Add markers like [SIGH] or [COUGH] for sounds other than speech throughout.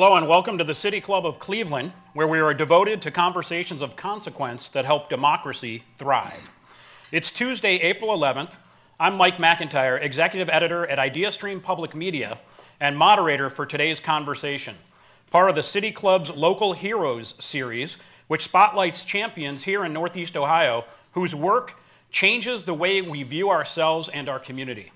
Hello and welcome to the City Club of Cleveland, where we are devoted to conversations of consequence that help democracy thrive. It's Tuesday, April 11th. I'm Mike McIntyre, Executive Editor at IdeaStream Public Media and moderator for today's conversation, part of the City Club's Local Heroes series, which spotlights champions here in Northeast Ohio whose work changes the way we view ourselves and our community.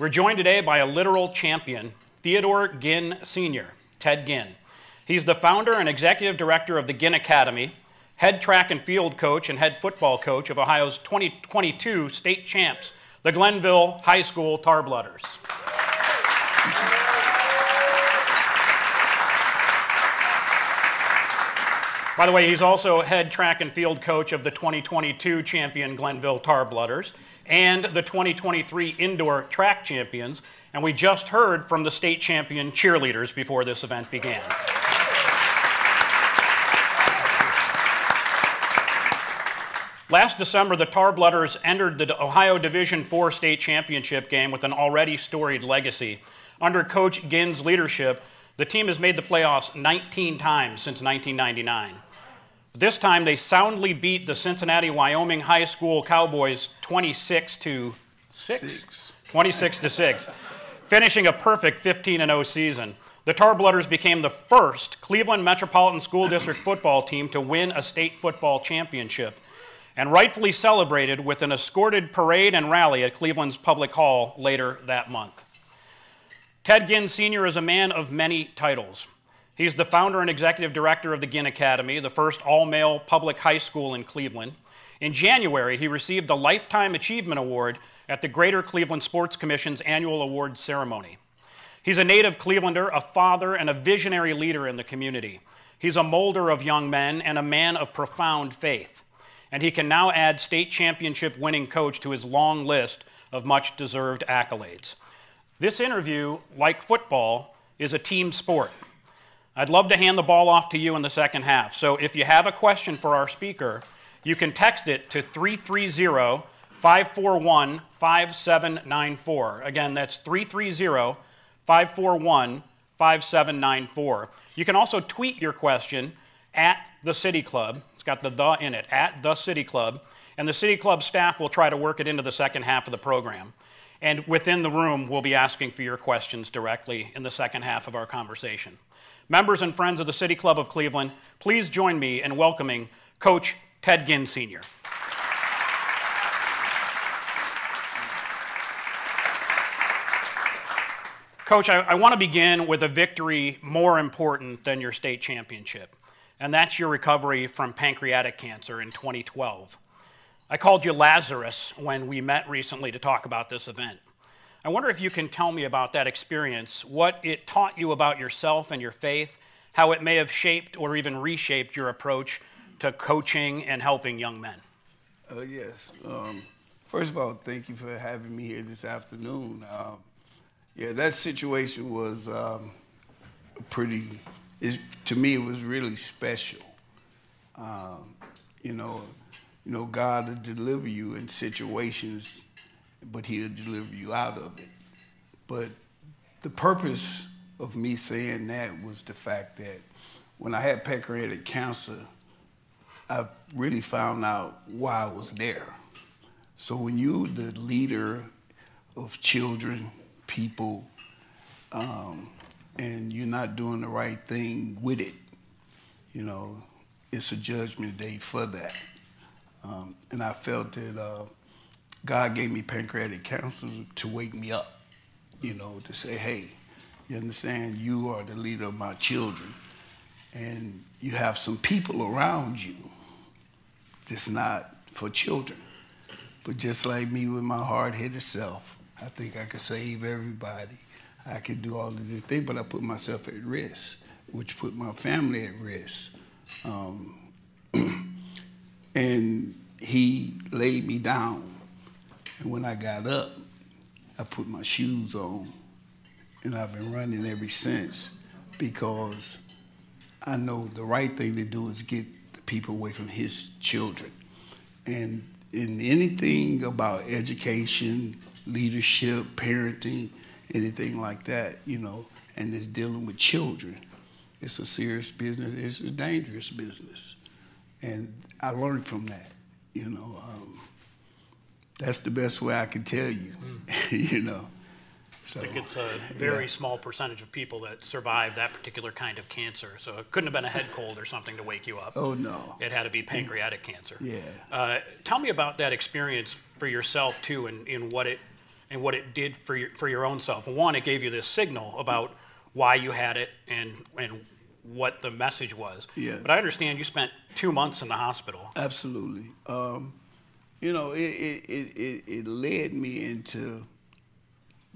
We're joined today by a literal champion, Theodore Ginn Sr. Ted Ginn. He's the founder and executive director of the Ginn Academy, head track and field coach and head football coach of Ohio's 2022 state champs, the Glenville High School Tarblooders. By the way, he's also head track and field coach of the 2022 champion Glenville Tarblooders and the 2023 indoor track champions. And we just heard from the state champion cheerleaders before this event began. Last December, the Tarblooders entered the Ohio Division IV state championship game with an already storied legacy. Under Coach Ginn's leadership, the team has made the playoffs 19 times since 1999. This time they soundly beat the Cincinnati Wyoming High School Cowboys 26 to 6. Six. 26 to 6, finishing a perfect 15 0 season. The Tarblooders became the first Cleveland Metropolitan School District football team to win a state football championship and rightfully celebrated with an escorted parade and rally at Cleveland's Public Hall later that month. Ted Ginn Sr. is a man of many titles. He's the founder and executive director of the Ginn Academy, the first all male public high school in Cleveland. In January, he received the Lifetime Achievement Award at the Greater Cleveland Sports Commission's annual awards ceremony. He's a native Clevelander, a father, and a visionary leader in the community. He's a molder of young men and a man of profound faith. And he can now add state championship winning coach to his long list of much deserved accolades. This interview, like football, is a team sport. I'd love to hand the ball off to you in the second half. So if you have a question for our speaker, you can text it to 330 541 5794. Again, that's 330 541 5794. You can also tweet your question at the City Club. It's got the the in it, at the City Club. And the City Club staff will try to work it into the second half of the program. And within the room, we'll be asking for your questions directly in the second half of our conversation. Members and friends of the City Club of Cleveland, please join me in welcoming Coach Ted Ginn Sr. Coach, I, I want to begin with a victory more important than your state championship, and that's your recovery from pancreatic cancer in 2012. I called you Lazarus when we met recently to talk about this event. I wonder if you can tell me about that experience, what it taught you about yourself and your faith, how it may have shaped or even reshaped your approach to coaching and helping young men. Uh, yes. Um, first of all, thank you for having me here this afternoon. Um, yeah, that situation was um, pretty, to me, it was really special. Um, you know, you know, God will deliver you in situations but he'll deliver you out of it. But the purpose of me saying that was the fact that when I had pancreatic cancer, I really found out why I was there. So when you the leader of children, people, um, and you're not doing the right thing with it, you know, it's a judgment day for that. Um, and I felt that uh, God gave me pancreatic cancer to wake me up, you know, to say, hey, you understand, you are the leader of my children, and you have some people around you that's not for children. But just like me with my hard headed self, I think I could save everybody. I could do all of this thing, but I put myself at risk, which put my family at risk. Um, [CLEARS THROAT] and he laid me down. And when I got up, I put my shoes on. And I've been running ever since because I know the right thing to do is get the people away from his children. And in anything about education, leadership, parenting, anything like that, you know, and it's dealing with children. It's a serious business. It's a dangerous business, and I learned from that. You know, um, that's the best way I can tell you. Mm. [LAUGHS] you know. So, I think it's a very yeah. small percentage of people that survive that particular kind of cancer. So it couldn't have been a head cold or something to wake you up. Oh no! It had to be pancreatic cancer. Yeah. Uh, tell me about that experience for yourself too, and, and what it and what it did for your for your own self. One, it gave you this signal about why you had it and and what the message was. Yeah. But I understand you spent two months in the hospital. Absolutely. Um, you know, it, it, it, it, led me into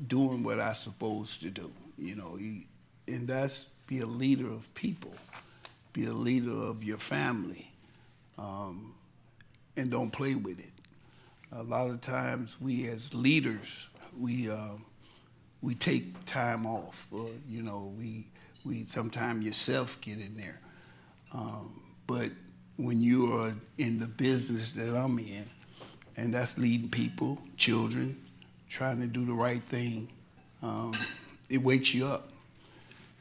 doing what I'm supposed to do. You know, and that's be a leader of people, be a leader of your family, um, and don't play with it. A lot of times, we as leaders, we uh, we take time off. Or, you know, we we sometimes yourself get in there. Um, but when you are in the business that I'm in, and that's leading people, children, trying to do the right thing, um, it wakes you up.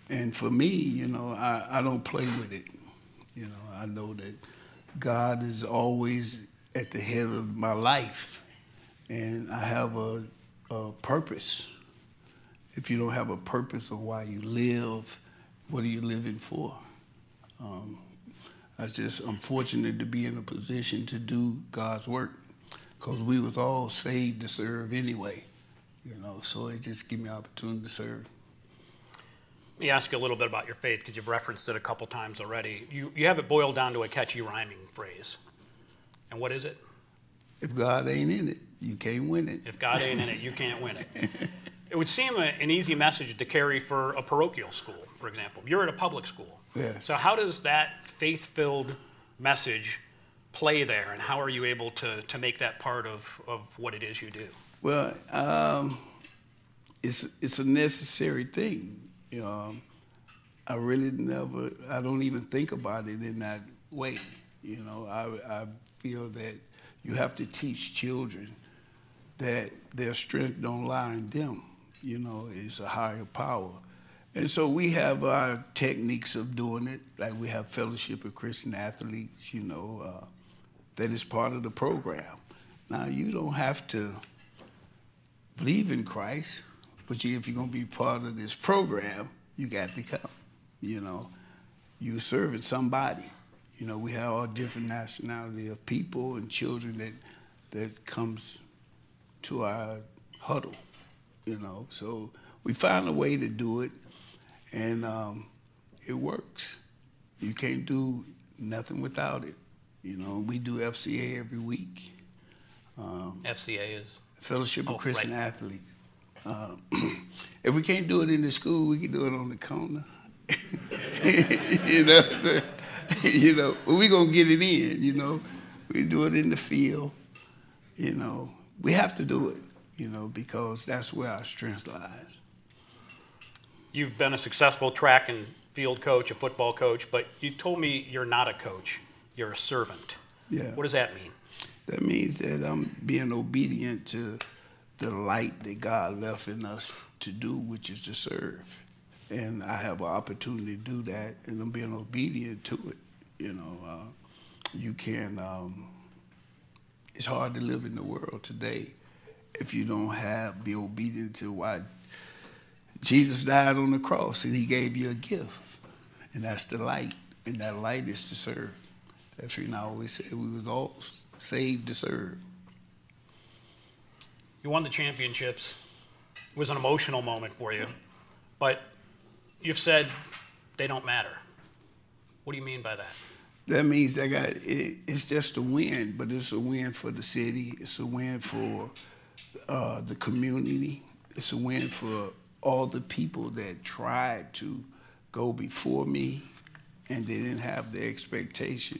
And for me, you know, I, I don't play with it. You know, I know that God is always at the head of my life, and I have a, a purpose. If you don't have a purpose of why you live, what are you living for? Um, I just I'm fortunate to be in a position to do God's work, because we was all saved to serve anyway, you know. So it just gave me opportunity to serve. Let me ask you a little bit about your faith, because you've referenced it a couple times already. You you have it boiled down to a catchy rhyming phrase, and what is it? If God ain't in it, you can't win it. If God ain't in it, you can't win it. [LAUGHS] It would seem a, an easy message to carry for a parochial school, for example. You're at a public school. Yes. So, how does that faith filled message play there, and how are you able to, to make that part of, of what it is you do? Well, um, it's, it's a necessary thing. You know, I really never, I don't even think about it in that way. You know, I, I feel that you have to teach children that their strength don't lie in them you know, it's a higher power. And so we have our techniques of doing it, like we have Fellowship of Christian Athletes, you know, uh, that is part of the program. Now, you don't have to believe in Christ, but if you're going to be part of this program, you got to come, you know. You're serving somebody. You know, we have all different nationality of people and children that, that comes to our huddle you know. So we found a way to do it, and um, it works. You can't do nothing without it. You know, we do FCA every week. Um, FCA is Fellowship of oh, Christian right. Athletes. Um, [CLEARS THROAT] if we can't do it in the school, we can do it on the corner. [LAUGHS] you know, so, [LAUGHS] you know, we're gonna get it in. You know, we do it in the field. You know, we have to do it you know, because that's where our strength lies. You've been a successful track and field coach, a football coach, but you told me you're not a coach, you're a servant. Yeah. What does that mean? That means that I'm being obedient to the light that God left in us to do, which is to serve. And I have an opportunity to do that, and I'm being obedient to it. You know, uh, you can, um, it's hard to live in the world today if you don't have, be obedient to why Jesus died on the cross and he gave you a gift. And that's the light. And that light is to serve. That's reason I always said we was all saved to serve. You won the championships. It was an emotional moment for you. But you've said they don't matter. What do you mean by that? That means that got it, it's just a win, but it's a win for the city. It's a win for uh, the community. It's a win for all the people that tried to go before me and they didn't have the expectation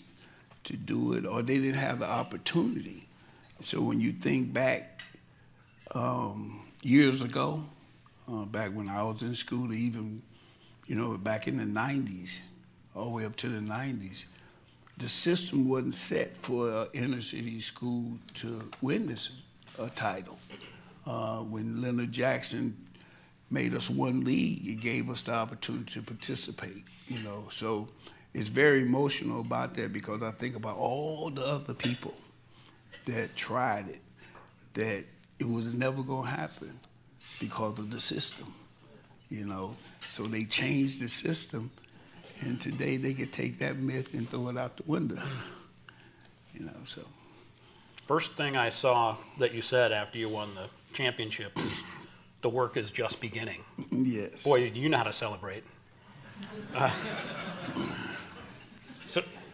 to do it or they didn't have the opportunity. So when you think back um, years ago, uh, back when I was in school, even, you know, back in the 90s, all the way up to the 90s, the system wasn't set for inner city school to win this title. Uh, when Leonard Jackson made us one league, it gave us the opportunity to participate, you know. So it's very emotional about that because I think about all the other people that tried it, that it was never going to happen because of the system, you know. So they changed the system, and today they could take that myth and throw it out the window, you know. So. First thing I saw that you said after you won the championship is the work is just beginning. [LAUGHS] Yes. Boy, you know how to celebrate. Uh,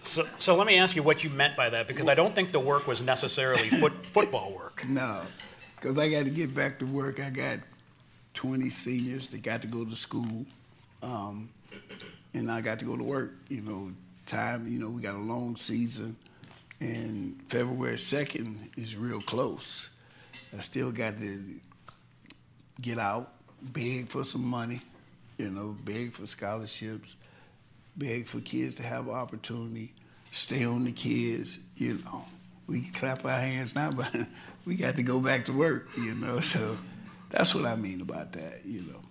so, so, let me ask you what you meant by that because I don't think the work was necessarily foot, [LAUGHS] football work. No, because I got to get back to work. I got 20 seniors that got to go to school, um, and I got to go to work. You know, time. You know, we got a long season, and February 2nd is real close. I still got to get out, beg for some money, you know, beg for scholarships, beg for kids to have opportunity, stay on the kids, you know. We can clap our hands now, but [LAUGHS] we got to go back to work, you know. So that's what I mean about that, you know.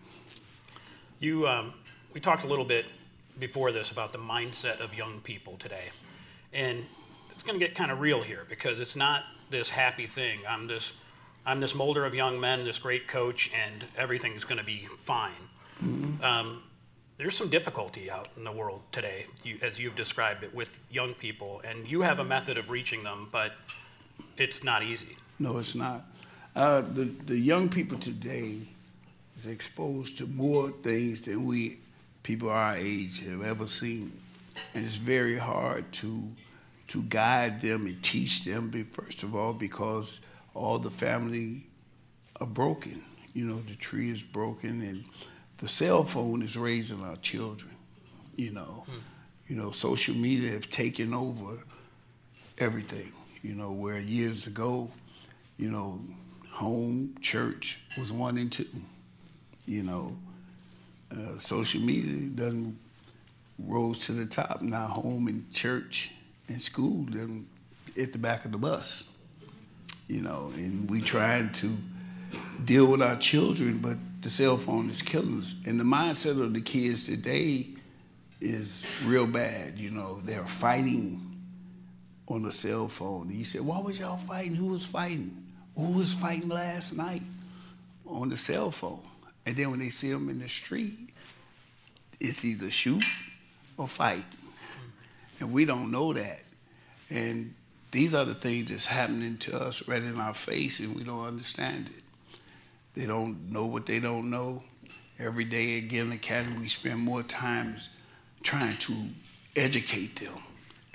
You, um, we talked a little bit before this about the mindset of young people today, and it's going to get kind of real here because it's not this happy thing. I'm this I'm this molder of young men, this great coach, and everything's going to be fine. Mm-hmm. Um, there's some difficulty out in the world today, you, as you've described it, with young people, and you have a method of reaching them, but it's not easy. No, it's not. Uh, the the young people today is exposed to more things than we people our age have ever seen, and it's very hard to to guide them and teach them. First of all, because all the family are broken. You know, the tree is broken, and the cell phone is raising our children. You know, hmm. you know, social media have taken over everything. You know, where years ago, you know, home church was one and two. You know, uh, social media doesn't rose to the top. Now home and church and school them at the back of the bus you know, and we trying to deal with our children, but the cell phone is killing us. And the mindset of the kids today is real bad. You know, they're fighting on the cell phone. And you said, why was y'all fighting? Who was fighting? Who was fighting last night on the cell phone? And then when they see them in the street, it's either shoot or fight. And we don't know that. And these are the things that's happening to us right in our face, and we don't understand it. They don't know what they don't know. Every day again, the Academy, we spend more time trying to educate them.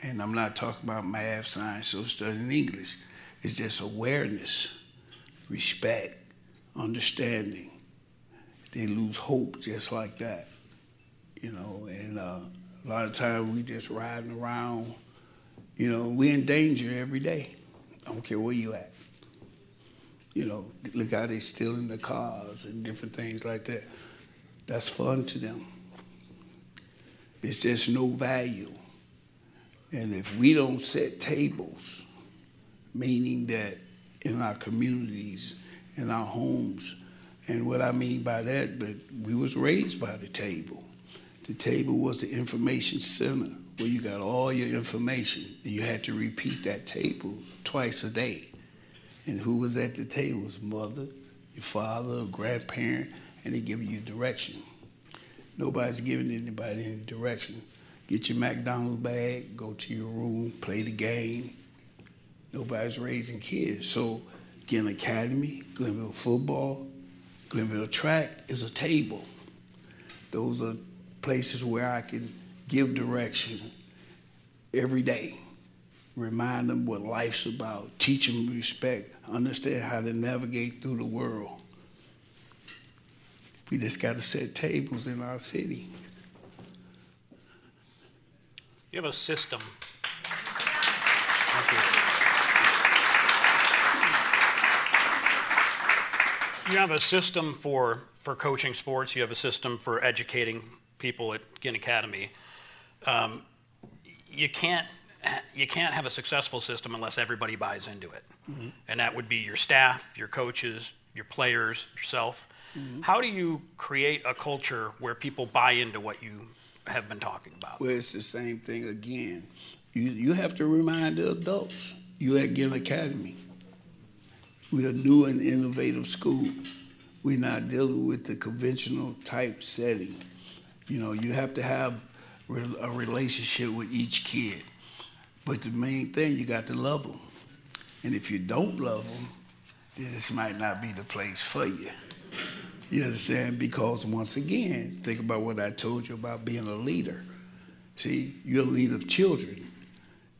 And I'm not talking about math, science, social studies, and English. It's just awareness, respect, understanding. They lose hope just like that, you know. And uh, a lot of times we just riding around you know, we're in danger every day. I don't care where you at. You know, look how they stealing the cars and different things like that. That's fun to them. It's just no value. And if we don't set tables, meaning that in our communities, in our homes, and what I mean by that, but we was raised by the table. The table was the information center where you got all your information and you had to repeat that table twice a day. And who was at the table? Was mother, your father, grandparent, and they giving you direction. Nobody's giving anybody any direction. Get your McDonald's bag, go to your room, play the game. Nobody's raising kids. So Ginn Academy, Glenville football, Glenville track is a table. Those are places where I can give direction every day. Remind them what life's about. Teach them respect. Understand how to navigate through the world. We just got to set tables in our city. You have a system. You have a system for, for coaching sports. You have a system for educating people at Ginn Academy. Um, you can't you can't have a successful system unless everybody buys into it, mm-hmm. and that would be your staff, your coaches, your players, yourself. Mm-hmm. How do you create a culture where people buy into what you have been talking about? Well, it's the same thing again. You you have to remind the adults. You at Ginn Academy. We're a new and innovative school. We're not dealing with the conventional type setting. You know, you have to have a relationship with each kid. But the main thing, you got to love them. And if you don't love them, then this might not be the place for you. You understand? Because once again, think about what I told you about being a leader. See, you're a leader of children.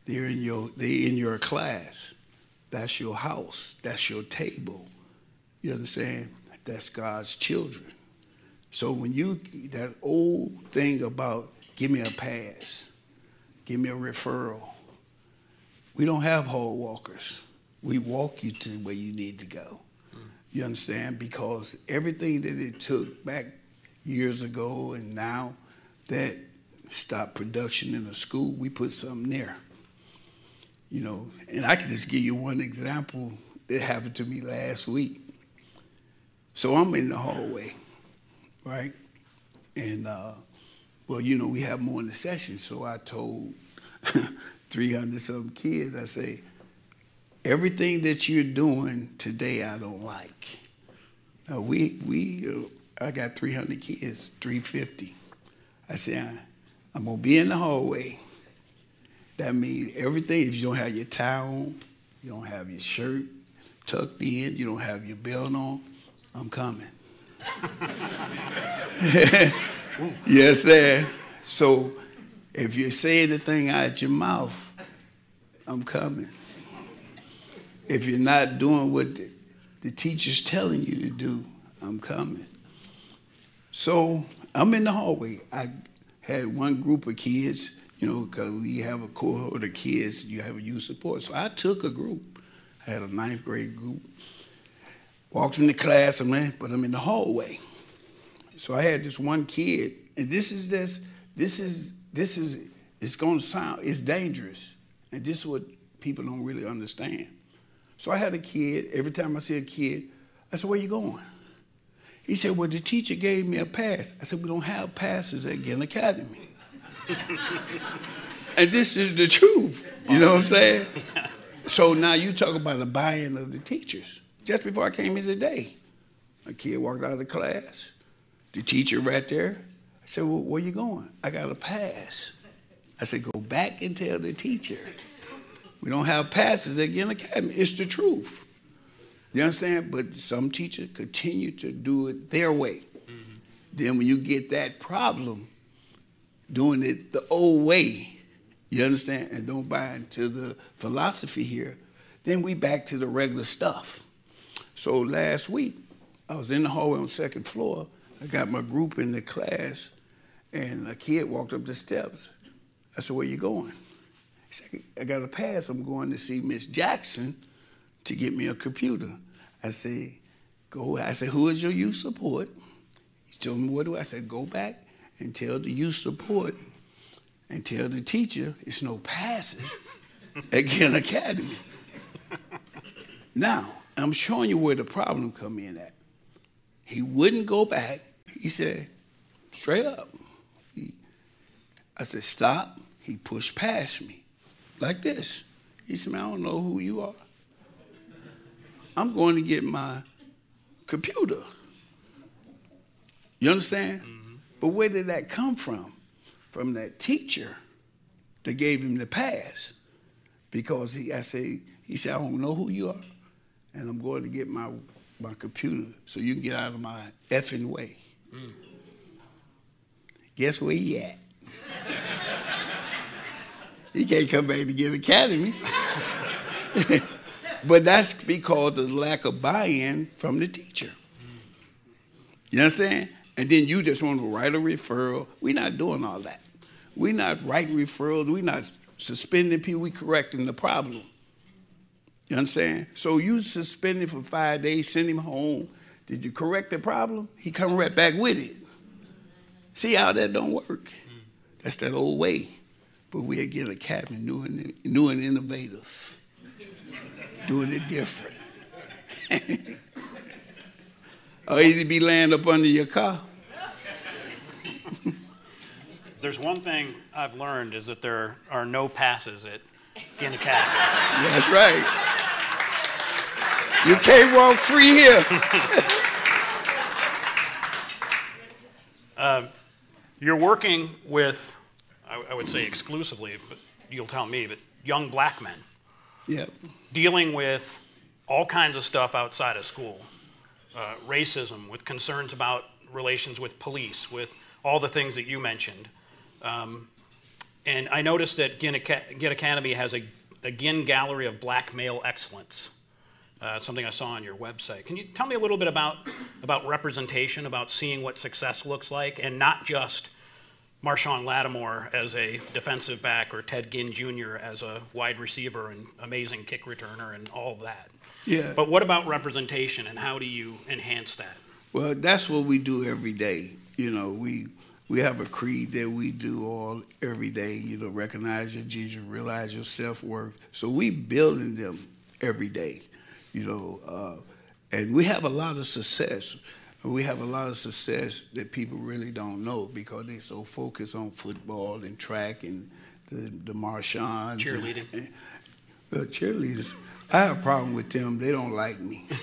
They're in your they're in your class. That's your house. That's your table. You understand? That's God's children. So when you that old thing about give me a pass, give me a referral. We don't have hall walkers. We walk you to where you need to go. You understand? Because everything that it took back years ago and now that stopped production in a school, we put something there. You know, and I can just give you one example that happened to me last week. So I'm in the hallway, right? And uh, well, you know, we have more in the session, so I told [LAUGHS] 300 some kids, I say, everything that you're doing today, I don't like. Now, we, we, uh, I got 300 kids, 350. I said, I'm gonna be in the hallway. That means everything, if you don't have your tie on, you don't have your shirt tucked in, you don't have your belt on, I'm coming. [LAUGHS] yes, sir. So if you say anything out your mouth, I'm coming. If you're not doing what the, the teacher's telling you to do, I'm coming. So I'm in the hallway. I had one group of kids, you know, because we have a cohort of kids, you have a youth support. So I took a group. I had a ninth grade group. Walked in the class, I'm in, but I'm in the hallway. So I had this one kid, and this is this, this is, this is, it's gonna sound, it's dangerous. And this is what people don't really understand. So I had a kid, every time I see a kid, I said, where you going? He said, well, the teacher gave me a pass. I said, we don't have passes at Ginn Academy. [LAUGHS] and this is the truth. You know what I'm saying? So now you talk about the buy-in of the teachers. Just before I came here today, a kid walked out of the class. The teacher right there. I said, well, where you going? I got a pass. I said, go back and tell the teacher. We don't have passes at Ginn Academy. It's the truth. You understand? But some teachers continue to do it their way. Mm-hmm. Then when you get that problem, doing it the old way, you understand, and don't buy into the philosophy here, then we back to the regular stuff. So last week, I was in the hallway on the second floor, I got my group in the class, and a kid walked up the steps. I said, Where you going? He said, I got a pass. I'm going to see Miss Jackson to get me a computer. I said, Go. I said, Who is your youth support? He told me, What do I? I said, Go back and tell the youth support and tell the teacher it's no passes [LAUGHS] at Ginn Academy. now, I'm showing you where the problem come in at. He wouldn't go back he said, straight up. I said, stop. He pushed past me like this. He said, man, I don't know who you are. I'm going to get my computer. You understand? Mm-hmm. But where did that come from? From that teacher that gave him the pass. Because he, I say, he said, I don't know who you are, and I'm going to get my, my computer so you can get out of my effing way. Mm. Guess where he at? [LAUGHS] he can't come back to Ginn Academy. [LAUGHS] but that's because of the lack of buy-in from the teacher. You understand? And then you just want to write a referral. We're not doing all that. We're not writing referrals. We're not suspending people. We're correcting the problem. You understand? So you suspend him for five days, send him home. Did you correct the problem? He come right back with it. See how that don't work? That's that old way. But we get a cabinet new and, new and innovative, doing it different. [LAUGHS] or easy be laying up under your car. if [LAUGHS] there's one thing I've learned is that there are no passes at Ginn Academy. [LAUGHS] That's right. You can't walk free here. uh, you're working with, I, I, would say exclusively, but you'll tell me, but young black men. Yep. Dealing with all kinds of stuff outside of school uh, racism, with concerns about relations with police, with all the things that you mentioned. Um, and I noticed that Ginn, Ginn Academy has a, a Ginn Gallery of Black Male Excellence. Uh, something I saw on your website. Can you tell me a little bit about, about representation, about seeing what success looks like, and not just Marshon Lattimore as a defensive back or Ted Ginn Jr. as a wide receiver and amazing kick returner and all that? Yeah. But what about representation, and how do you enhance that? Well, that's what we do every day. You know, we we have a creed that we do all every day. You know, recognize your Jesus, realize your self worth. So we building them every day you know, uh, and we have a lot of success. We have a lot of success that people really don't know because they're so focused on football and track and the, the Marshons. Cheerleading. And, and, well, cheerleaders, I have a problem with them. They don't like me. [LAUGHS]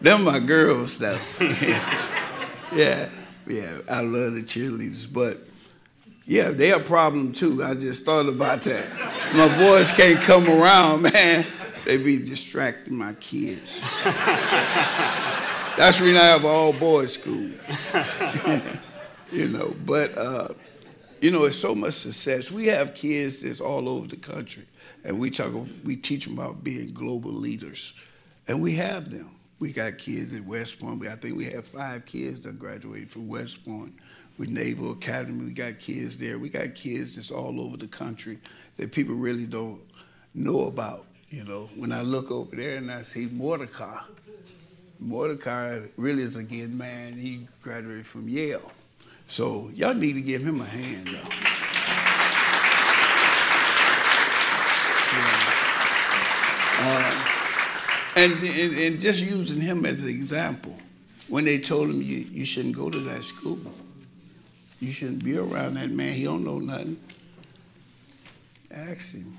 them my girls, though. [LAUGHS] yeah, yeah, I love the cheerleaders, but yeah, they a problem too. I just thought about that. My boys can't come around, [LAUGHS] man. They be distracting my kids. That's the reason I have all boys school. [LAUGHS] you know, but uh, you know, it's so much success. We have kids that's all over the country, and we talk, we teach them about being global leaders, and we have them. We got kids at West Point. I think we have five kids that graduated from West Point with Naval Academy. We got kids there. We got kids that's all over the country that people really don't know about. You know, when I look over there and I see Mordecai, Mordecai really is a good man. He graduated from Yale. So y'all need to give him a hand, though. Uh, and, and, and, just using him as an example, when they told him you, you shouldn't go to that school, you shouldn't be around that man. He don't know nothing. Ask him.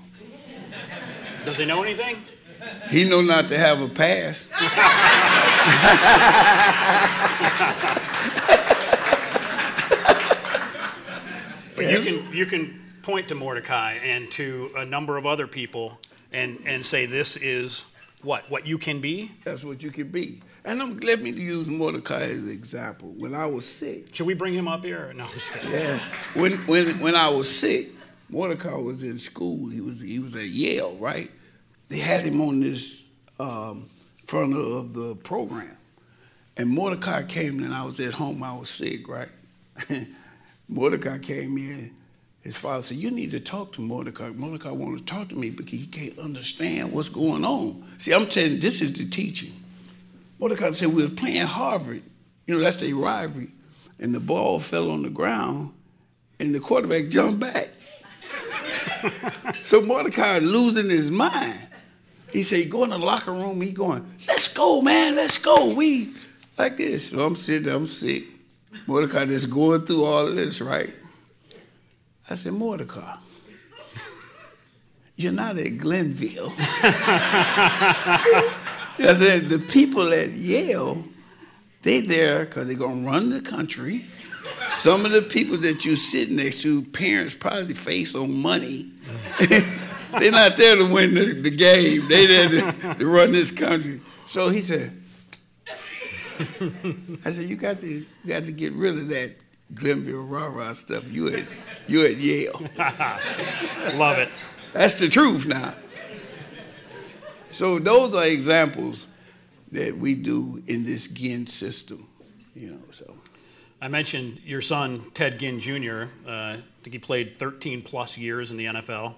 Does he know anything? He know not to have a past. but [LAUGHS] you can you can point to Mordecai and to a number of other people and and say this is what what you can be. That's what you can be. And I'm, let me use Mordecai as an example. When I was sick. Should we bring him up here? No, Yeah. When, when, when I was sick, Mordecai was in school. He was, he was at Yale, right? They had him on this um, front of the program. And Mordecai came and I was at home. I was sick, right? [LAUGHS] Mordecai came in. His father said, You need to talk to Mordecai. Mordecai wanted to talk to me because he can't understand what's going on. See, I'm telling you, this is the teaching. Mordecai said, We were playing Harvard. You know, that's their rivalry. And the ball fell on the ground, and the quarterback jumped back. [LAUGHS] so Mordecai losing his mind. He said, go in the locker room. He going, let's go, man, let's go. We like this. So I'm sitting there, I'm sick. Mordecai just going through all of this, right? I said, Mordecai, you're not at Glenville. [LAUGHS] [LAUGHS] [LAUGHS] I said, the people at Yale, they there because they're going to run the country. Some of the people that you sit next to, parents probably face on money. [LAUGHS] they're not there to win the, the game. They there to, to, run this country. So he said, [LAUGHS] I said, you got to, you got to get rid of that Glenville rah-rah stuff. You at, you at Yale. Love it. That's the truth now. So those are examples that we do in this Ginn system, you know. So I mentioned your son Ted Ginn Jr. Uh, I think he played 13 plus years in the NFL.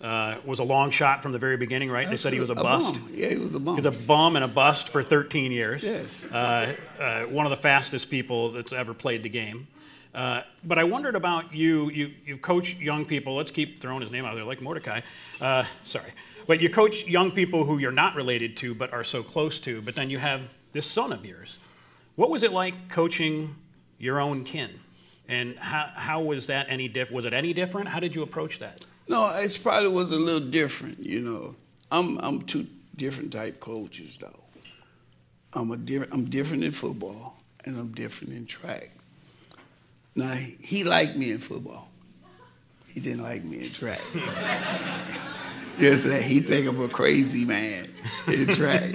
Uh, was a long shot from the very beginning, right? They said he was a, a bust. Bum. Yeah, he was a bum. He was a bum and a bust for 13 years. Yes. Uh, uh, one of the fastest people that's ever played the game. Uh, but I wondered about you. You you coach young people. Let's keep throwing his name out there, like Mordecai. Uh, sorry, but you coach young people who you're not related to, but are so close to. But then you have this son of yours. What was it like coaching your own kin? And how, how was that any different? Was it any different? How did you approach that? No, it probably was a little different. You know, I'm I'm two different type coaches though. I'm a different. I'm different in football, and I'm different in track. Now he liked me in football. He didn't like me in track. [LAUGHS] yes, he think I'm a crazy man in [LAUGHS] track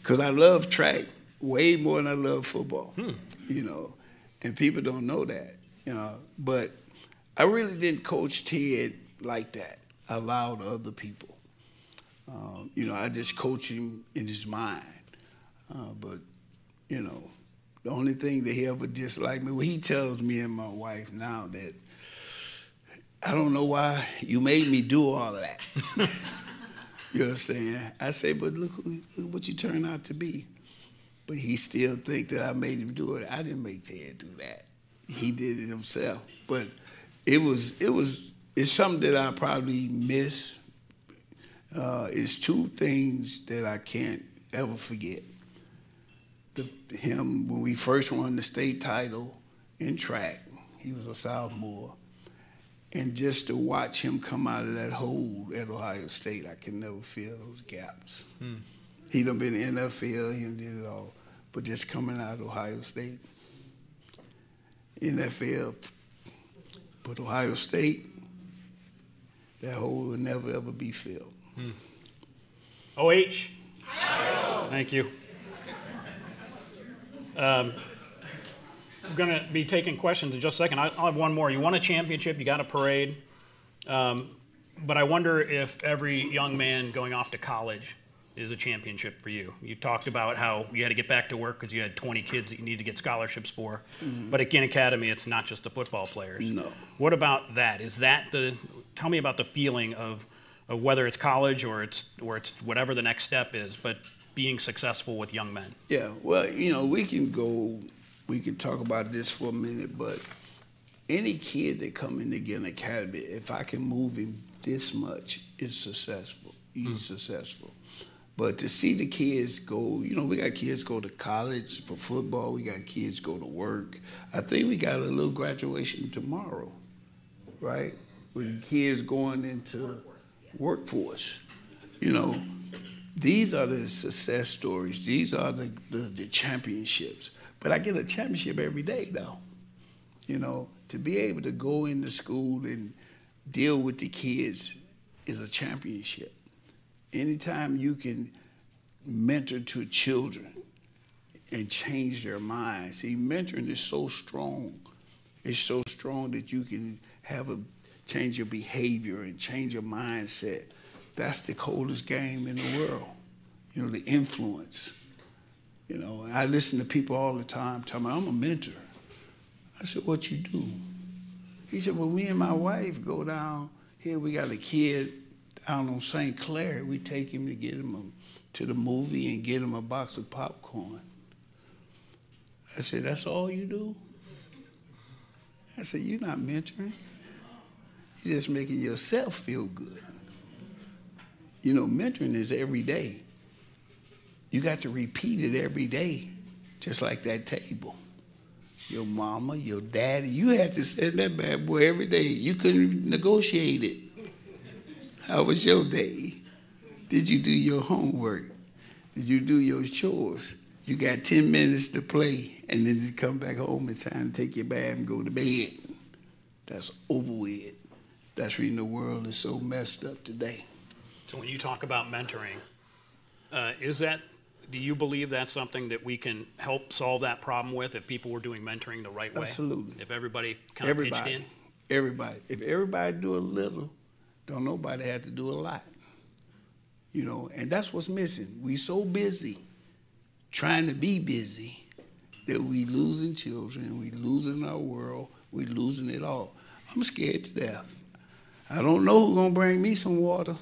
because I love track way more than I love football. Hmm. You know, and people don't know that. You know, but I really didn't coach Ted like that. I allowed other people. Um, you know, I just coach him in his mind. Uh, but, you know, the only thing that he ever disliked me, well, he tells me and my wife now that I don't know why you made me do all of that. [LAUGHS] you understand? I say, but look, who, look what you turned out to be. But he still think that I made him do it. I didn't make Ted do that. He did it himself. But it was it was it's something that I probably miss. Uh, it's two things that I can't ever forget. The, him when we first won the state title in track, he was a sophomore, and just to watch him come out of that hole at Ohio State, I can never fill those gaps. Hmm. He done been in the NFL, he done did it all, but just coming out of Ohio State, NFL, but Ohio State, that hole will never ever be filled. Hmm. OH. Thank you. Um, going to be taking questions in just a second. I'll have one more. You won a championship, you got a parade, um, but I wonder if every young man going off to college is a championship for you. You talked about how you had to get back to work because you had 20 kids that you need to get scholarships for. Mm-hmm. But at Ginn Academy, it's not just the football players. No. What about that? Is that the? Tell me about the feeling of, of whether it's college or it's or it's whatever the next step is, but being successful with young men. Yeah. Well, you know, we can go. We can talk about this for a minute, but any kid that come in into Ginn Academy, if I can move him this much, is successful. He's mm. successful. But to see the kids go, you know, we got kids go to college for football. We got kids go to work. I think we got a little graduation tomorrow, right? With kids going into workforce. workforce. You know, these are the success stories. These are the, the, the championships. But I get a championship every day, though. You know, to be able to go into school and deal with the kids is a championship anytime you can mentor to children and change their minds. See, mentoring is so strong. It's so strong that you can have a change your behavior and change your mindset. That's the coldest game in the world. You know, the influence. You know, I listen to people all the time telling me, I'm a mentor. I said, what you do? He said, well, me and my wife go down here, we got a kid out on St. Clair, we take him to get him a, to the movie and get him a box of popcorn. I said, That's all you do? I said, You're not mentoring. You're just making yourself feel good. You know, mentoring is every day. You got to repeat it every day, just like that table. Your mama, your daddy, you had to send that bad boy every day. You couldn't negotiate it. How was your day? Did you do your homework? Did you do your chores? You got 10 minutes to play, and then you come back home. It's time to take your bath and go to bed. That's over with. That's reason the world is so messed up today. So when you talk about mentoring, uh, is that do you believe that's something that we can help solve that problem with if people were doing mentoring the right way? Absolutely. If everybody kind everybody, of pitched in? Everybody. If everybody do a little, don't nobody have to do a lot. You know, and that's what's missing. We so busy trying to be busy that we losing children, we losing our world, we losing it all. I'm scared to death. I don't know who's gonna bring me some water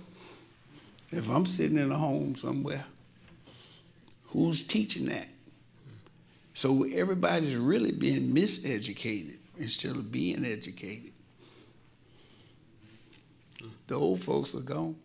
if I'm sitting in a home somewhere. Who's teaching that? So everybody's really being miseducated instead of being educated. The old folks are gone.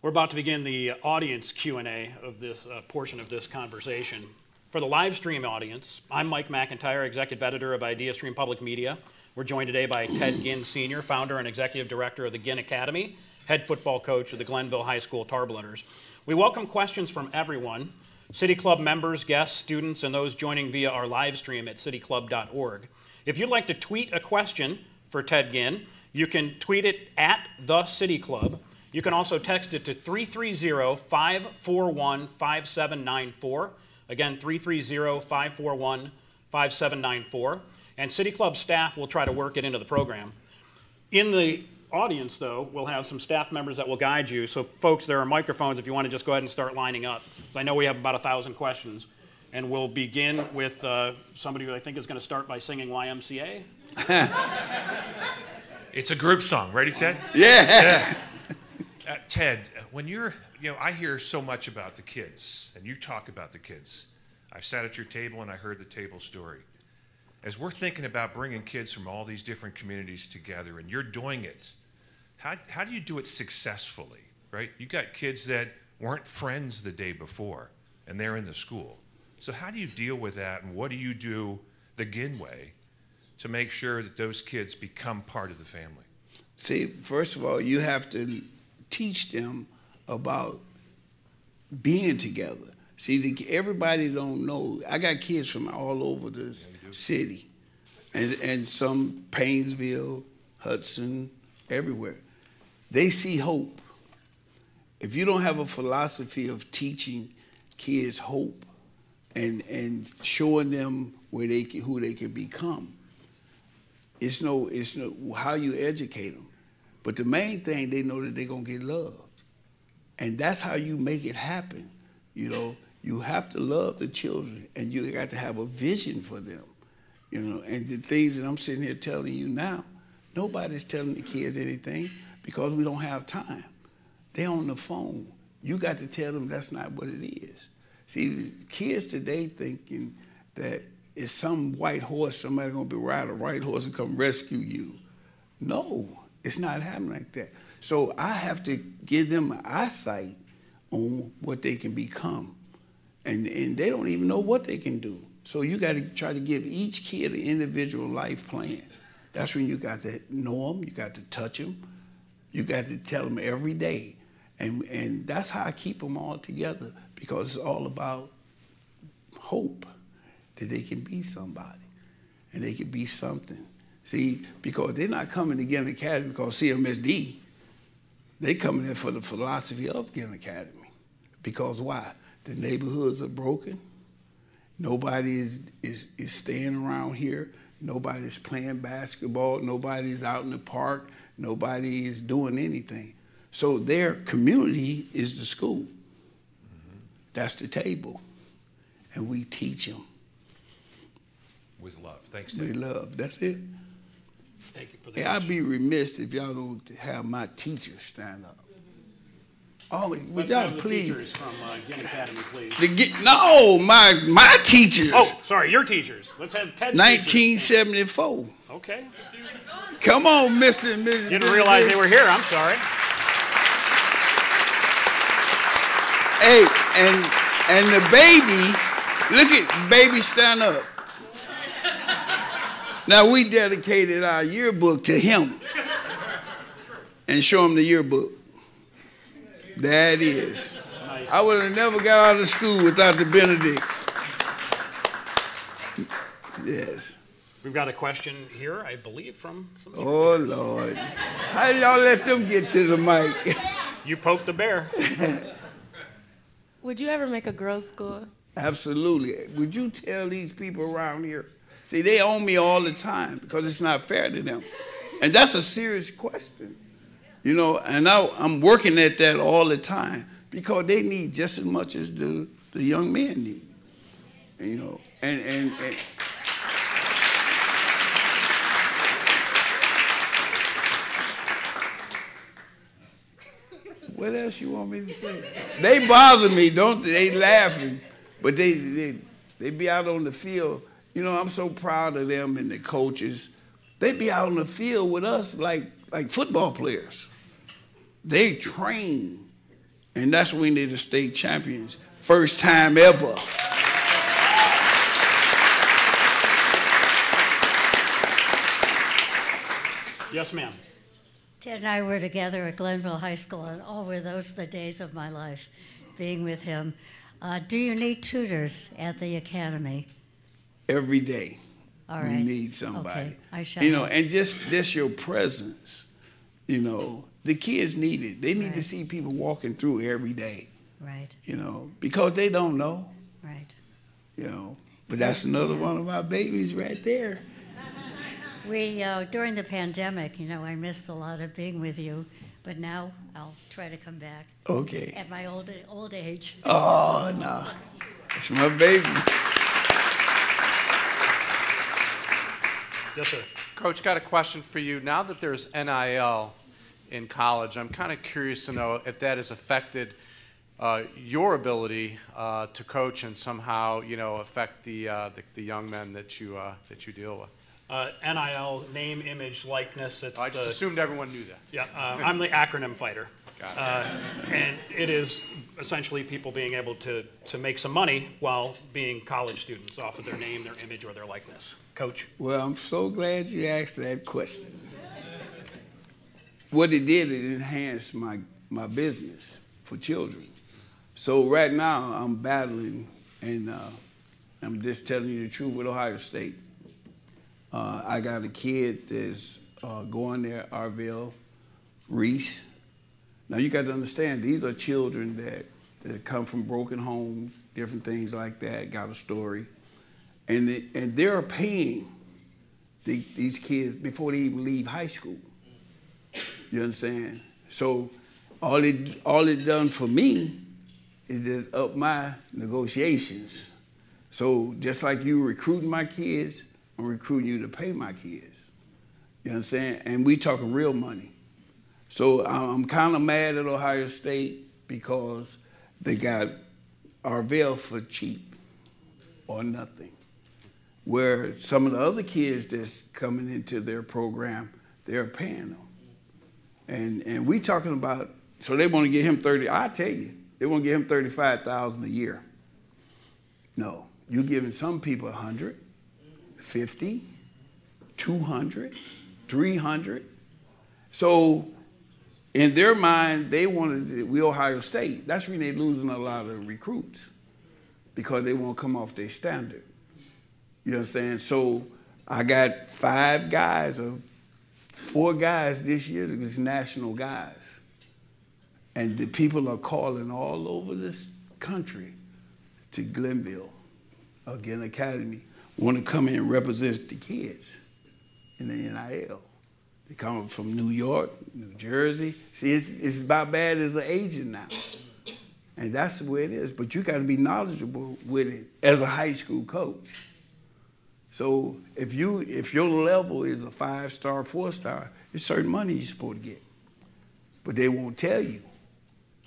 We're about to begin the audience Q&A of this uh, portion of this conversation. For the live stream audience, I'm Mike McIntyre, Executive Editor of IdeaStream Public Media. We're joined today by Ted [CLEARS THROAT] Ginn Sr., Founder and Executive Director of the Ginn Academy, Head Football Coach of the Glenville High School Tarblooders. We welcome questions from everyone, City Club members, guests, students, and those joining via our live stream at cityclub.org. If you'd like to tweet a question for Ted Ginn, you can tweet it at the City Club. You can also text it to 330 541 5794. Again, 330 541 5794. And City Club staff will try to work it into the program. In the audience, though, we'll have some staff members that will guide you. So, folks, there are microphones if you want to just go ahead and start lining up. So I know we have about a thousand questions. And we'll begin with uh, somebody who I think is going to start by singing YMCA. [LAUGHS] it's a group song. Ready, Ted? Yeah. yeah. Uh, Ted, when you're, you know, I hear so much about the kids, and you talk about the kids. I've sat at your table and I heard the table story. As we're thinking about bringing kids from all these different communities together, and you're doing it, how, how do you do it successfully, right? You got kids that weren't friends the day before, and they're in the school. So, how do you deal with that, and what do you do the Ginn way to make sure that those kids become part of the family? See, first of all, you have to teach them about being together. See, the, everybody don't know. I got kids from all over this city, and, and some Painesville, Hudson, everywhere. They see hope. If you don't have a philosophy of teaching kids hope and, and showing them where they can, who they can become, it's no, it's no how you educate them. But the main thing, they know that they're gonna get loved, and that's how you make it happen. You know, you have to love the children, and you got to have a vision for them. You know, and the things that I'm sitting here telling you now, nobody's telling the kids anything because we don't have time. They're on the phone. You got to tell them that's not what it is. See, kids today thinking that it's some white horse, somebody gonna be riding a white horse and come rescue you. No, it's not happening like that. So I have to give them an eyesight on what they can become. And, and they don't even know what they can do. So you got to try to give each kid an individual life plan. That's when you got to know them, you got to touch them, you got to tell them every day. And, and that's how I keep them all together because it's all about hope that they can be somebody and they can be something. See, because they're not coming to Ginn Academy because CMSD. They're coming in for the philosophy of Ginn Academy. Because why? The neighborhoods are broken. Nobody is, is, is staying around here. Nobody's playing basketball. Nobody's out in the park. Nobody is doing anything. So their community is the school. Mm-hmm. That's the table. And we teach them. With love. Thanks, Dave. With love. That's it. Thank you for the hey, I'd be remiss if y'all don't have my teachers stand up. Oh, would y'all please? teachers from uh, Ginn Academy, please. The, no, my my teachers. Oh, sorry, your teachers. Let's have Ted. 1974. Okay. Come on, Mr. and Mrs. Didn't realize they were here. I'm sorry. Hey, and and the baby, look at baby stand up. Now we dedicated our yearbook to him and show him the yearbook. That is. Nice. I would have never got out of school without the Benedicts. Yes. We've got a question here, I believe, from. from oh Lord, how y'all let them get to the mic? you poked the bear. [LAUGHS] Would you ever make a girls' school? Absolutely. Would you tell these people around here? See, they own me all the time because it's not fair to them, and that's a serious question. You know, and I, I'm working at that all the time because they need just as much as the, the young men need. You know, and, and, and What else you want me to say? They bother me, don't they? They laughing, but they, they they be out on the field. You know, I'm so proud of them and the coaches. They be out on the field with us like like football players. They train, and that's when they're the state champions. First time ever. Yes, ma'am. Ted and I were together at Glenville High School, and oh, were those the days of my life, being with him. Uh, do you need tutors at the academy? Every day. All we right. need somebody. Okay, I shall. You know, and just just your presence. You know, the kids need it. They need to see people walking through every day. Right, You know, because they don't know. right. You know, but that's another one of my babies right there. We, uh, during the pandemic, you know, I missed a lot of being with you, but now I'll try to come back Okay. at my old, old age. Oh no, it's my baby. Yes, sir. Coach, got a question for you. Now that there's NIL in college, I'm kind of curious to know if that has affected uh, your ability uh, to coach and somehow, you know, affect the, uh, the, the young men that you, uh, that you deal with. Uh, NIL, name, image, likeness. It's I just the, assumed everyone knew that. Yeah, uh, I'm the acronym fighter. Uh, and it is essentially people being able to, to make some money while being college students off of their name, their image, or their likeness. Coach? Well, I'm so glad you asked that question. What it did, it enhanced my, my business for children. So right now, I'm battling, and uh, I'm just telling you the truth with Ohio State. Uh, I got a kid that's uh, going there, Arvell Reese. Now you got to understand, these are children that, that come from broken homes, different things like that, got a story and they, and they're paying the, these kids before they even leave high school. You understand? So all it all it done for me is just up my negotiations. So just like you recruiting my kids, I'm recruiting you to pay my kids. You understand? And we talking real money. So I'm, kind of mad at Ohio State because they got Arvell for cheap or nothing where some of the other kids that's coming into their program, they're paying them. And and we talking about so they want to get him 30, I tell you, they want to get him 35,000 a year. No, you're giving some people 100, 50, 200, 300. So in their mind, they wanted to, we Ohio State. That's when they're losing a lot of recruits because they won't come off their standard. You understand? So I got five guys, or four guys this year was national guys. And the people are calling all over this country to Glenville, uh, again, Academy, want to come in and represent the kids in the NIL. They come from New York, New Jersey. See, it's, it's about bad as an agent now. And that's the way it is. But you got to be knowledgeable with it as a high school coach. So if you if your level is a five star, four star, there's certain money you're supposed to get. But they won't tell you.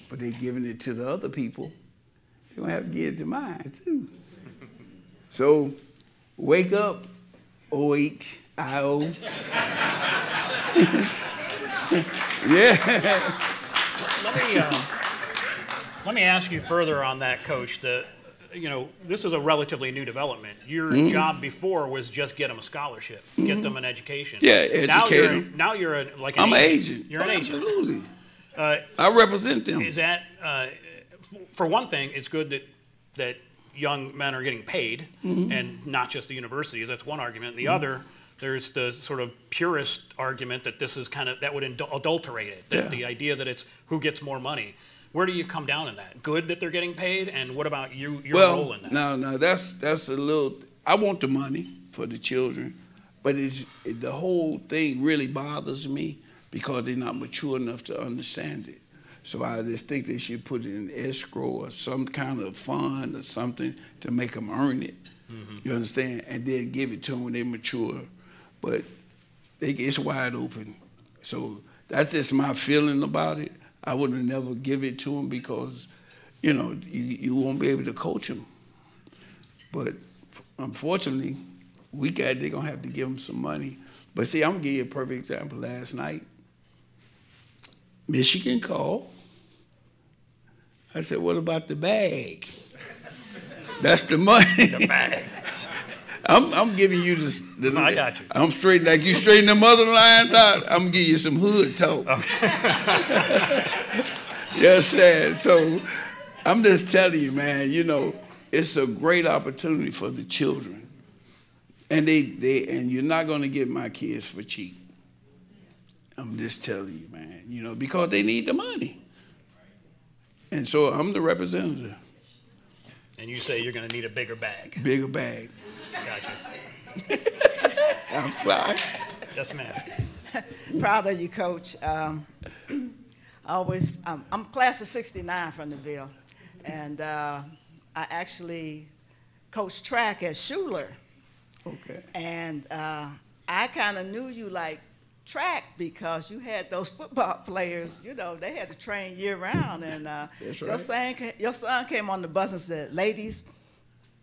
But they're giving it to the other people. They're gonna have to give it to mine too. So wake up, OHIO. [LAUGHS] yeah. Let me, uh, let me ask you further on that, Coach. The, you know, this is a relatively new development. Your Mm-hmm. job before was just get them a scholarship, get them an education. Yeah, educate Now you're, 'em. now you're a, like an I'm an agent. agent. You're an Oh, agent. Absolutely. Uh, I represent them. is that, uh, for one thing, it's good that that young men are getting paid, Mm-hmm. and not just the universities. That's one argument. The other, there's the sort of purist argument that this is kind of that would adul- adulterate it. That Yeah. the idea that it's who gets more money. Where do you come down in that? Good that they're getting paid, and what about you? Your role in that? no, no, that's that's a little. I want the money for the children, but it's it, the whole thing really bothers me because they're not mature enough to understand it. So I just think they should put it in escrow or some kind of fund or something to make them earn it. Mm-hmm. You understand? And then give it to them when they're mature. But they, it's wide open. So that's just my feeling about it. I would have never give it to him because, you know, you, you won't be able to coach him. But unfortunately, we got they're gonna have to give him some money. But see, I'm gonna give you a perfect example. Last night, Michigan called. I said, "What about the bag?" [LAUGHS] That's the money. The bag. I'm, I'm giving you this. The, I got you. I'm straight like you straighten the mother lines out. I'm gonna give you some hood talk. [LAUGHS] yes, sir. So I'm just telling you, man. You know, it's a great opportunity for the children, and they they and you're not gonna get my kids for cheap. I'm just telling you, man. You know, because they need the money, and so I'm the representative. And you say you're going to need a bigger bag. Bigger bag. Gotcha. [LAUGHS] I'm sorry. Yes, ma'am. Proud of you, Coach. Um, [CLEARS THROAT] I always, um, I'm class of '69 from the Ville, and uh, I actually coached track at Schuler, Okay. and uh, I kind of knew you like track because you had those [LAUGHS] football players. You know, they had to train year round, and uh, That's your son, your son came on the bus and said, "Ladies."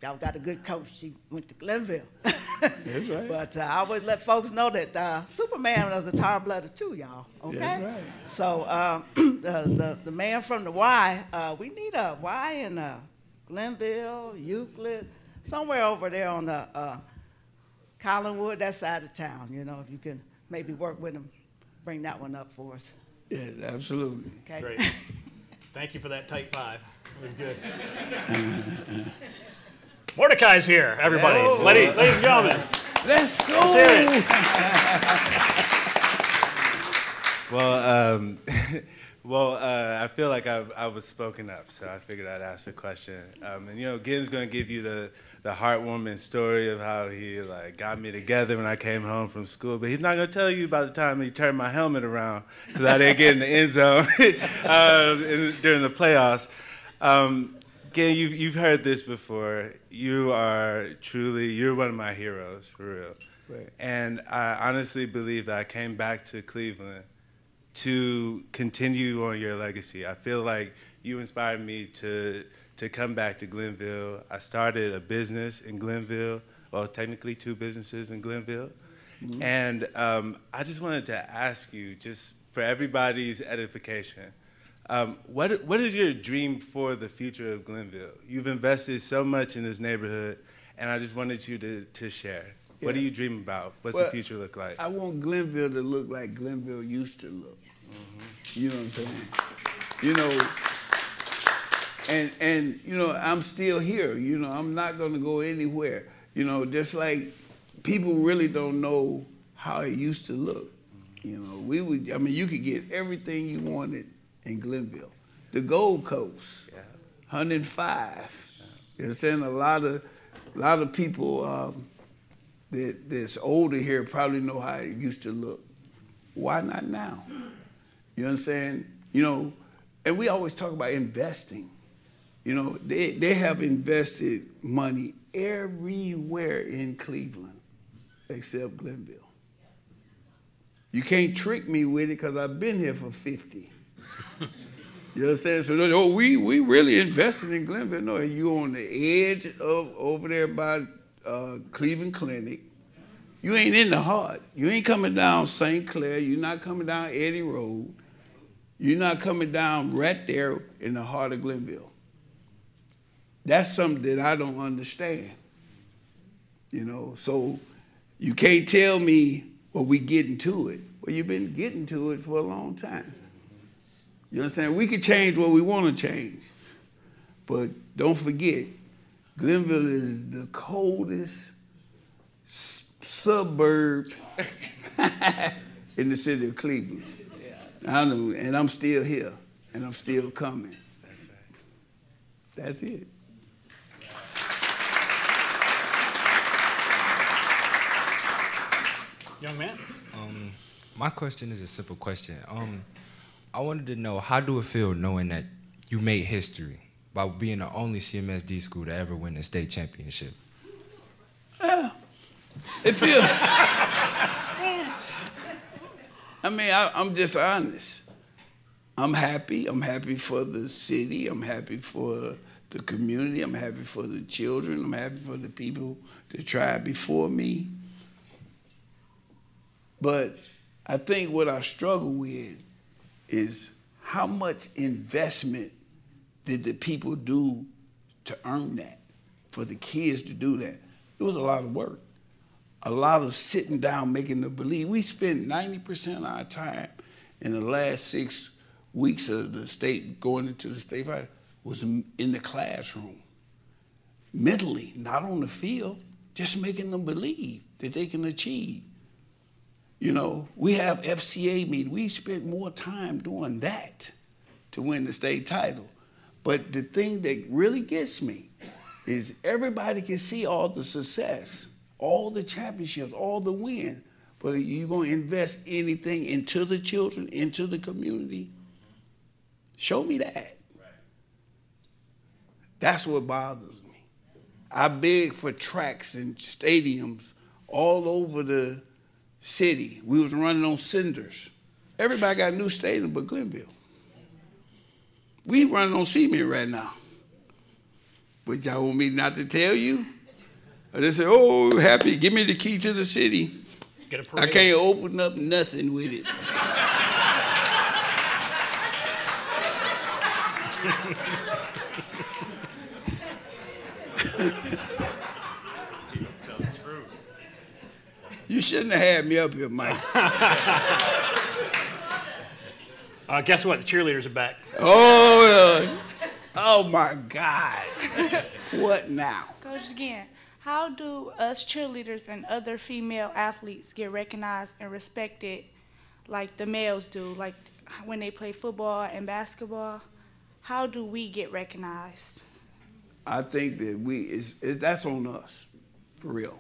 Y'all got a good coach. She went to Glenville. [LAUGHS] That's right. But uh, I always let folks know that uh, Superman was a Tarblooder too, y'all. Okay. That's right. So uh, [CLEARS THROAT] the, the the man from the Y, uh, we need a Y in uh, Glenville, Euclid, somewhere over there on the uh, Collinwood, that side of town. You know, if you can maybe work with him, bring that one up for us. Yeah, absolutely. Okay. Great. [LAUGHS] Thank you for that tight five. It was good. [LAUGHS] Mordecai's here, everybody. Ladies, ladies and gentlemen. Let's go. Let's. [LAUGHS] Well, um, [LAUGHS] well, uh, I feel like I, I was spoken up, so I figured I'd ask a question. Um, and you know, Ginn's gonna give you the the heartwarming story of how he like got me together when I came home from school, but he's not gonna tell you about the time he turned my helmet around because I didn't get in the end zone uh, [LAUGHS] in, during the playoffs. Um, Ginn, you've, you've heard this before. You are truly, you're one of my heroes, for real. Right. And I honestly believe that I came back to Cleveland to continue on your legacy. I feel like you inspired me to to come back to Glenville. I started a business in Glenville, well, technically two businesses in Glenville. And um, I just wanted to ask you, just for everybody's edification, um, what what is your dream for the future of Glenville? You've invested so much in this neighborhood, and I just wanted you to to share. What do you dream about? What's Well, the future look like? I want Glenville to look like Glenville used to look. You know what I'm saying? You know, and and you know, I'm still here. You know, I'm not gonna go anywhere. You know, just like people really don't know how it used to look. You know, we would. I mean, you could get everything you wanted in Glenville, the Gold Coast, 105. You understand? A lot of, a lot of people um, that that's older here probably know how it used to look. Why not now? You understand? You know, and we always talk about investing. You know, they, they have invested money everywhere in Cleveland except Glenville. You can't trick me with it because I've been here for 50. You understand? So, oh, we, we really invested in Glenville. No, you on the edge of over there by uh, Cleveland Clinic. You ain't in the heart. You ain't coming down St. Clair. You're not coming down Eddy Road. You're not coming down right there in the heart of Glenville. That's something that I don't understand. You know, so you can't tell me, well, we getting to it. Well, you've been getting to it for a long time. You understand? We can change what we want to change. But don't forget, Glenville is the coldest s- suburb [LAUGHS] in the city of Cleveland. I know, and I'm still here, and I'm still coming. That's it. Young man. Um, my question is a simple question. Um, I wanted to know how do it feel knowing that you made history by being the only CMSD school to ever win a state championship? Yeah. It feels. I mean, I, I'm just honest. I'm happy. I'm happy for the city. I'm happy for the community. I'm happy for the children. I'm happy for the people that tried before me. But I think what I struggle with is how much investment did the people do to earn that, for the kids to do that? It was a lot of work, a lot of sitting down, making them believe. We spent 90% of our time in the last six weeks of the state, going into the state fight, was in the classroom. Mentally, not on the field, just making them believe that they can achieve. You know, we have FCA meetings. We spent more time doing that to win the state title. But the thing that really gets me is everybody can see all the success, all the championships, all the win. But are you going to invest anything into the children, into the community? Show me that. That's what bothers me. I beg for tracks and stadiums all over the city. We was running on cinders. Everybody got a new stadium but Glenville. We running on cement right now. But y'all want me not to tell you? I just say, oh, happy, give me the key to the city. I can't open up nothing with it. [LAUGHS] You shouldn't have had me up here, Mike. [LAUGHS] uh, guess what? The cheerleaders are back. Oh, uh, oh my God. what now? Coach, again, how do us cheerleaders and other female athletes get recognized and respected like the males do, like when they play football and basketball? How do we get recognized? I think that we, it's, it, that's on us, for real.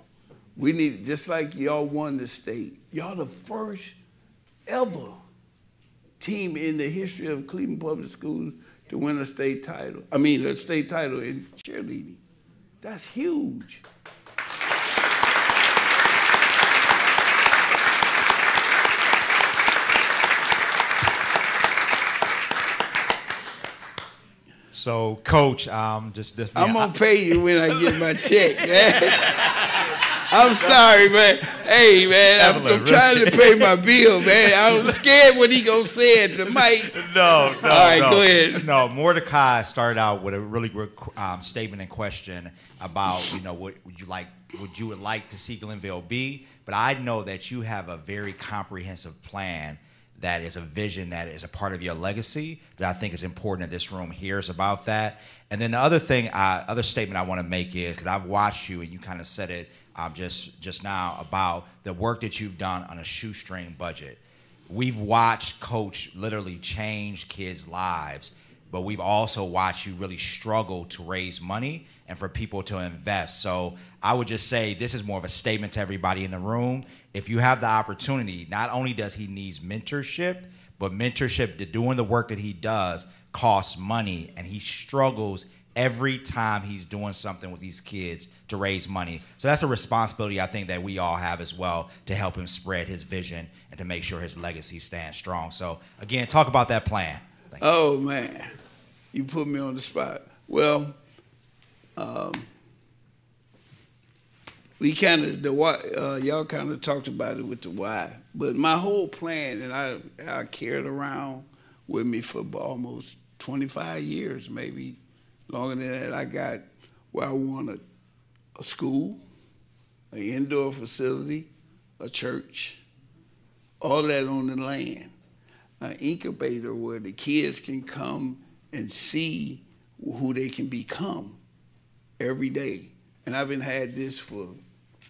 We need, just like y'all won the state, y'all the first ever team in the history of Cleveland Public Schools to win a state title. I mean, a state title in cheerleading. That's huge. So, Coach, um, just this, I'm gonna pay you when I get my check. [LAUGHS] [LAUGHS] I'm sorry, man. Hey, man, I'm, I'm, trying to pay my bill, [LAUGHS] man. I'm scared what he gonna say it to Mike. No, no, All right, no. go ahead. No, Mordecai started out with a really good um, statement and question about, you know, what would you like, would you would like to see Glenville be? But I know that you have a very comprehensive plan that is a vision that is a part of your legacy that I think is important that this room hears about that. And then the other thing, uh, other statement I want to make is because I've watched you and you kind of said it um, just just now about the work that you've done on a shoestring budget. We've watched Coach literally change kids' lives, but we've also watched you really struggle to raise money and for people to invest. So I would just say this is more of a statement to everybody in the room. If you have the opportunity, not only does he needs mentorship, but mentorship to doing the work that he does costs money, and he struggles every time he's doing something with these kids to raise money. So that's a responsibility I think that we all have as well to help him spread his vision and to make sure his legacy stands strong. So again, talk about that plan. oh man, you put me on the spot. Well, um, we kind of the uh, y'all kind of talked about it with the why, but my whole plan and I I carried around with me for almost 25 years, maybe Longer than that, I got where I wanted a school, an indoor facility, a church, all that on the land. An incubator where the kids can come and see who they can become every day. And I've been had this for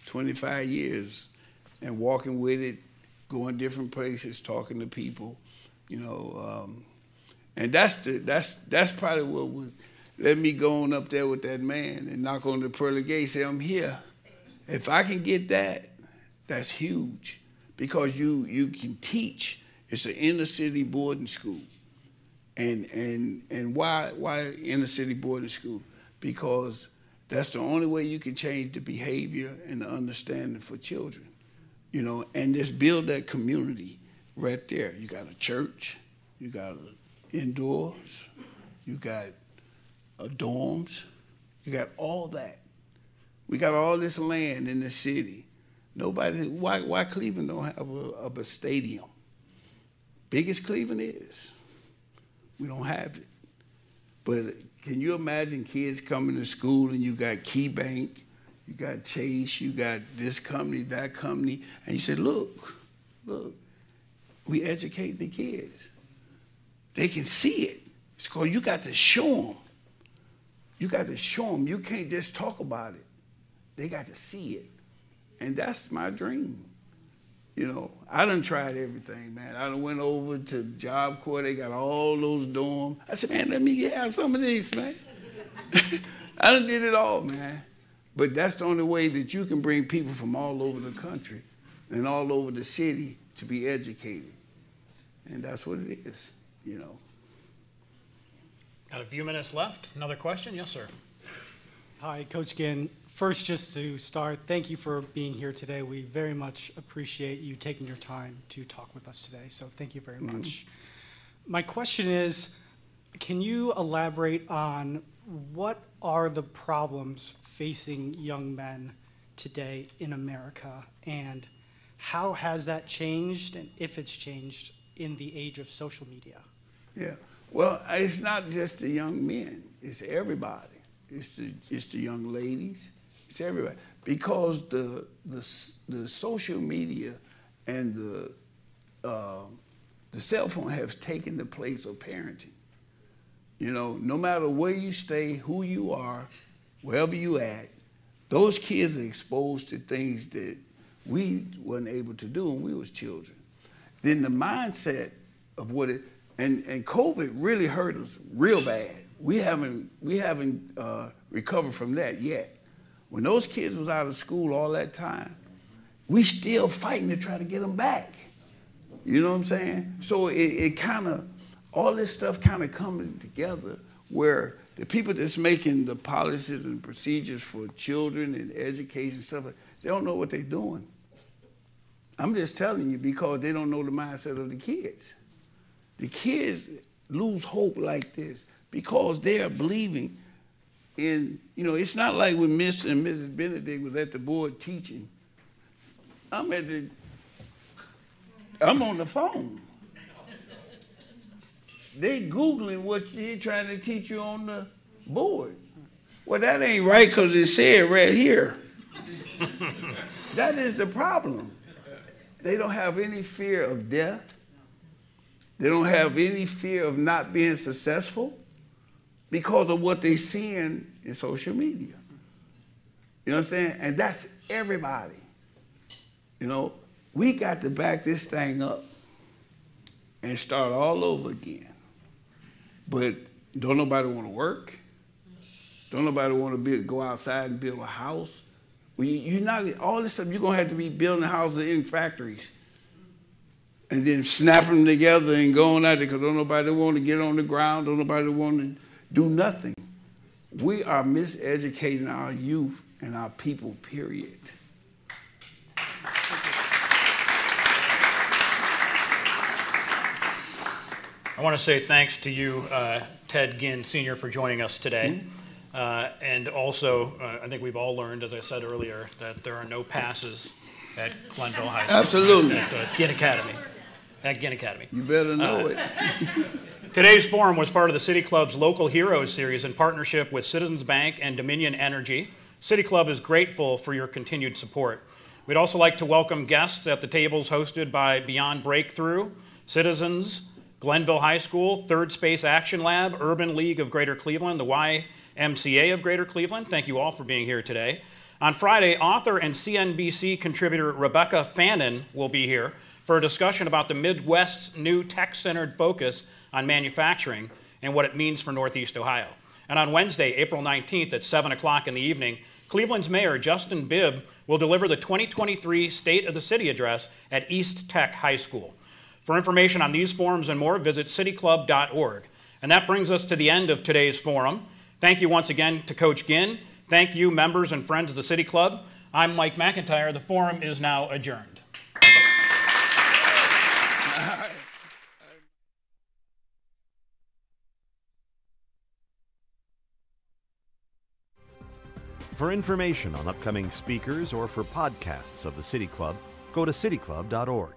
25 years and walking with it, going different places, talking to people, you know. Um, and that's the that's that's probably what was let me go on up there with that man and knock on the pearly gate say, I'm here. If I can get that, that's huge because you, you can teach It's an inner city boarding school. And and and why why inner city boarding school? Because that's the only way you can change the behavior and the understanding for children. You know, and just build that community right there. You got a church, you got indoors, you got Uh, dorms, you got all that. We got all this land in the city. Nobody, why, why Cleveland don't have a, a stadium? Biggest Cleveland is. We don't have it. But can you imagine kids coming to school and you got KeyBank, you got Chase, you got this company, that company, and you said, look, look, we educate the kids. They can see it. It's called you got to show them. You got to show them. You can't just talk about it. They got to see it. And that's my dream. You know, I done tried everything, man. I done went over to Job Corps. They got all those dorms. I said, man, let me have some of these, man. [LAUGHS] I done did it all, man. But that's the only way that you can bring people from all over the country and all over the city to be educated. And that's what it is, you know. Got a few minutes left. Another question? Yes, sir. Hi, Coach Ginn. First, just to start, thank you for being here today. We very much appreciate you taking your time to talk with us today. So, thank you very mm-hmm. much. My question is can you elaborate on what are the problems facing young men today in America and how has that changed and if it's changed in the age of social media? Yeah. Well, it's not just the young men, it's everybody. It's the, it's the young ladies, it's everybody because the the the social media and the uh, the cell phone have taken the place of parenting. You know, no matter where you stay, who you are, wherever you at, those kids are exposed to things that we weren't able to do when we was children. Then the mindset of what it and and COVID really hurt us real bad. We haven't we haven't uh, recovered from that yet. When those kids was out of school all that time, we still fighting to try to get them back. You know what I'm saying? So it, it kind of, all this stuff kind of coming together where the people that's making the policies and procedures for children and education stuff, they don't know what they're doing. I'm just telling you because they don't know the mindset of the kids. The kids lose hope like this because they are believing and, you know, it's not like when Mr. and Mrs. Benedict was at the board teaching. I'm at the, I'm on the phone. They Googling what you're trying to teach you on the board. Well, that ain't right because it said right here. [LAUGHS] that is the problem. They don't have any fear of death. They don't have any fear of not being successful because of what they're seeing in social media. You know what I'm saying? And that's everybody. You know, we got to back this thing up and start all over again. But don't nobody want to work. Don't nobody want to go outside and build a house. Well, you, are not all this stuff. You're gonna have to be building houses in factories, and then snapping them together and going out there because don't nobody want to get on the ground. Don't nobody want to do nothing. We are miseducating our youth and our people, period. I want to say thanks to you, uh, Ted Ginn, Sr., for joining us today. Mm-hmm. Uh, and also, uh, I think we've all learned, as I said earlier, that there are no passes at Glenville High School. Absolutely. At Ginn Academy. At Ginn Academy. You better know uh, it. [LAUGHS] Today's forum was part of the City Club's Local Heroes series in partnership with Citizens Bank and Dominion Energy. City Club is grateful for your continued support. We'd also like to welcome guests at the tables hosted by Beyond Breakthrough, Citizens, Glenville High School, Third Space Action Lab, Urban League of Greater Cleveland, the YMCA of Greater Cleveland. Thank you all for being here today. On Friday, author and CNBC contributor Rebecca Fannin will be here for a discussion about the Midwest's new tech centered focus on manufacturing and what it means for Northeast Ohio. And on Wednesday, April 19th at 7 o'clock in the evening, Cleveland's Mayor Justin Bibb will deliver the 2023 State of the City address at East Tech High School. For information on these forums and more, visit cityclub.org. And that brings us to the end of today's forum. Thank you once again to Coach Ginn. Thank you, members and friends of the City Club. I'm Mike McIntyre. The forum is now adjourned. For information on upcoming speakers or for podcasts of the City Club, go to cityclub.org.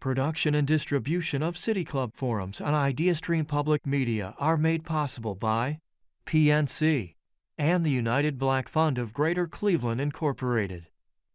Production and distribution of City Club forums on IdeaStream Public Media are made possible by PNC and the United Black Fund of Greater Cleveland Incorporated.